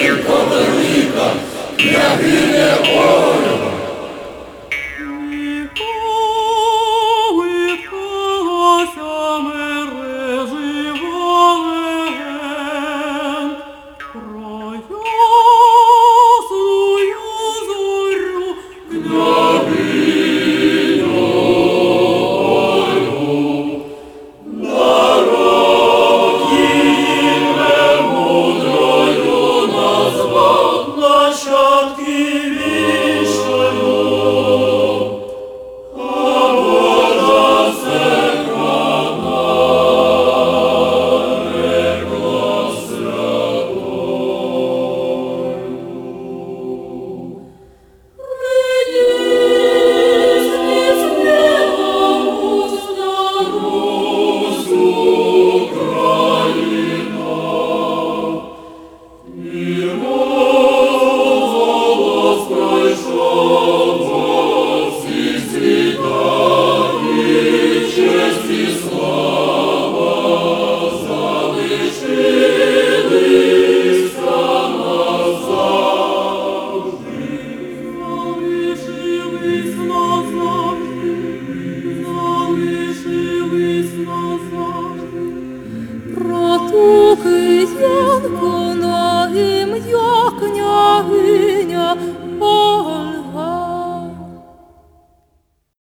Ніколи зорю Лукиянко